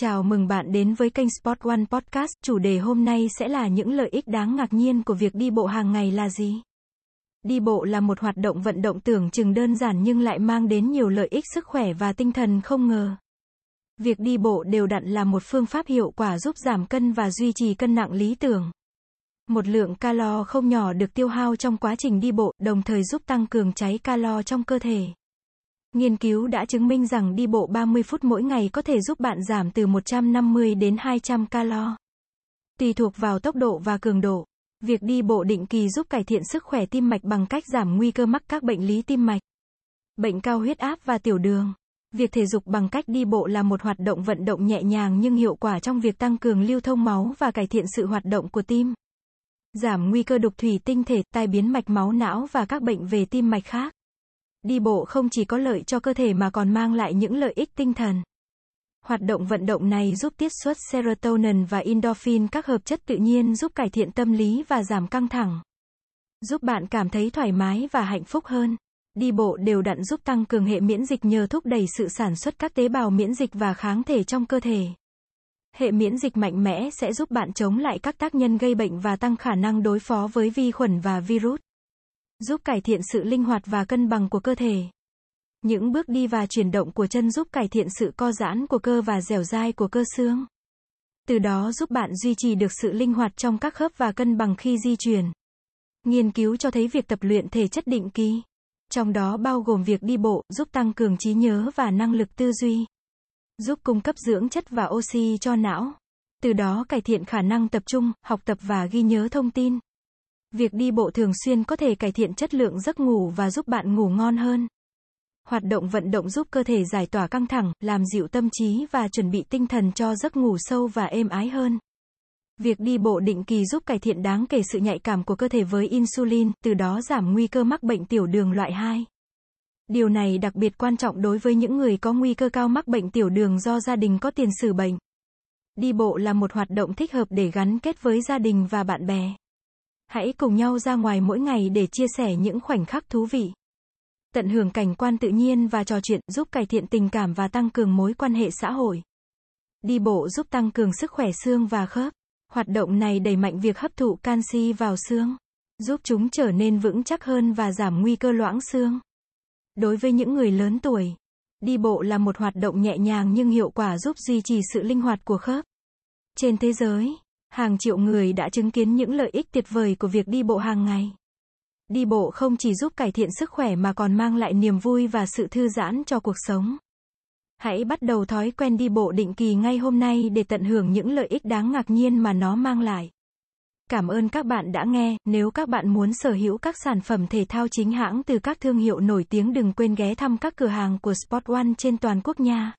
Chào mừng bạn đến với kênh Sport One Podcast. Chủ đề hôm nay sẽ là những lợi ích đáng ngạc nhiên của việc đi bộ hàng ngày là gì? Đi bộ là một hoạt động vận động tưởng chừng đơn giản nhưng lại mang đến nhiều lợi ích sức khỏe và tinh thần không ngờ. Việc đi bộ đều đặn là một phương pháp hiệu quả giúp giảm cân và duy trì cân nặng lý tưởng. Một lượng calo không nhỏ được tiêu hao trong quá trình đi bộ, đồng thời giúp tăng cường cháy calo trong cơ thể. Nghiên cứu đã chứng minh rằng đi bộ 30 phút mỗi ngày có thể giúp bạn giảm từ 150 đến 200 calo. Tùy thuộc vào tốc độ và cường độ, việc đi bộ định kỳ giúp cải thiện sức khỏe tim mạch bằng cách giảm nguy cơ mắc các bệnh lý tim mạch, bệnh cao huyết áp và tiểu đường. Việc thể dục bằng cách đi bộ là một hoạt động vận động nhẹ nhàng nhưng hiệu quả trong việc tăng cường lưu thông máu và cải thiện sự hoạt động của tim. Giảm nguy cơ đục thủy tinh thể, tai biến mạch máu não và các bệnh về tim mạch khác. Đi bộ không chỉ có lợi cho cơ thể mà còn mang lại những lợi ích tinh thần. Hoạt động vận động này giúp tiết xuất serotonin và endorphin các hợp chất tự nhiên giúp cải thiện tâm lý và giảm căng thẳng. Giúp bạn cảm thấy thoải mái và hạnh phúc hơn. Đi bộ đều đặn giúp tăng cường hệ miễn dịch nhờ thúc đẩy sự sản xuất các tế bào miễn dịch và kháng thể trong cơ thể. Hệ miễn dịch mạnh mẽ sẽ giúp bạn chống lại các tác nhân gây bệnh và tăng khả năng đối phó với vi khuẩn và virus giúp cải thiện sự linh hoạt và cân bằng của cơ thể. Những bước đi và chuyển động của chân giúp cải thiện sự co giãn của cơ và dẻo dai của cơ xương. Từ đó giúp bạn duy trì được sự linh hoạt trong các khớp và cân bằng khi di chuyển. Nghiên cứu cho thấy việc tập luyện thể chất định kỳ, trong đó bao gồm việc đi bộ, giúp tăng cường trí nhớ và năng lực tư duy, giúp cung cấp dưỡng chất và oxy cho não, từ đó cải thiện khả năng tập trung, học tập và ghi nhớ thông tin. Việc đi bộ thường xuyên có thể cải thiện chất lượng giấc ngủ và giúp bạn ngủ ngon hơn. Hoạt động vận động giúp cơ thể giải tỏa căng thẳng, làm dịu tâm trí và chuẩn bị tinh thần cho giấc ngủ sâu và êm ái hơn. Việc đi bộ định kỳ giúp cải thiện đáng kể sự nhạy cảm của cơ thể với insulin, từ đó giảm nguy cơ mắc bệnh tiểu đường loại 2. Điều này đặc biệt quan trọng đối với những người có nguy cơ cao mắc bệnh tiểu đường do gia đình có tiền sử bệnh. Đi bộ là một hoạt động thích hợp để gắn kết với gia đình và bạn bè. Hãy cùng nhau ra ngoài mỗi ngày để chia sẻ những khoảnh khắc thú vị. Tận hưởng cảnh quan tự nhiên và trò chuyện giúp cải thiện tình cảm và tăng cường mối quan hệ xã hội. Đi bộ giúp tăng cường sức khỏe xương và khớp. Hoạt động này đẩy mạnh việc hấp thụ canxi vào xương, giúp chúng trở nên vững chắc hơn và giảm nguy cơ loãng xương. Đối với những người lớn tuổi, đi bộ là một hoạt động nhẹ nhàng nhưng hiệu quả giúp duy trì sự linh hoạt của khớp. Trên thế giới, Hàng triệu người đã chứng kiến những lợi ích tuyệt vời của việc đi bộ hàng ngày. Đi bộ không chỉ giúp cải thiện sức khỏe mà còn mang lại niềm vui và sự thư giãn cho cuộc sống. Hãy bắt đầu thói quen đi bộ định kỳ ngay hôm nay để tận hưởng những lợi ích đáng ngạc nhiên mà nó mang lại. Cảm ơn các bạn đã nghe, nếu các bạn muốn sở hữu các sản phẩm thể thao chính hãng từ các thương hiệu nổi tiếng đừng quên ghé thăm các cửa hàng của Sport One trên toàn quốc nha.